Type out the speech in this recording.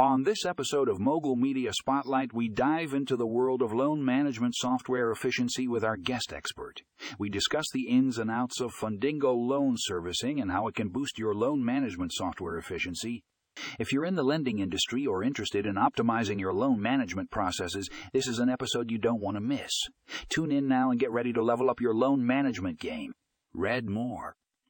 On this episode of Mogul Media Spotlight, we dive into the world of loan management software efficiency with our guest expert. We discuss the ins and outs of Fundingo loan servicing and how it can boost your loan management software efficiency. If you're in the lending industry or interested in optimizing your loan management processes, this is an episode you don't want to miss. Tune in now and get ready to level up your loan management game. Read more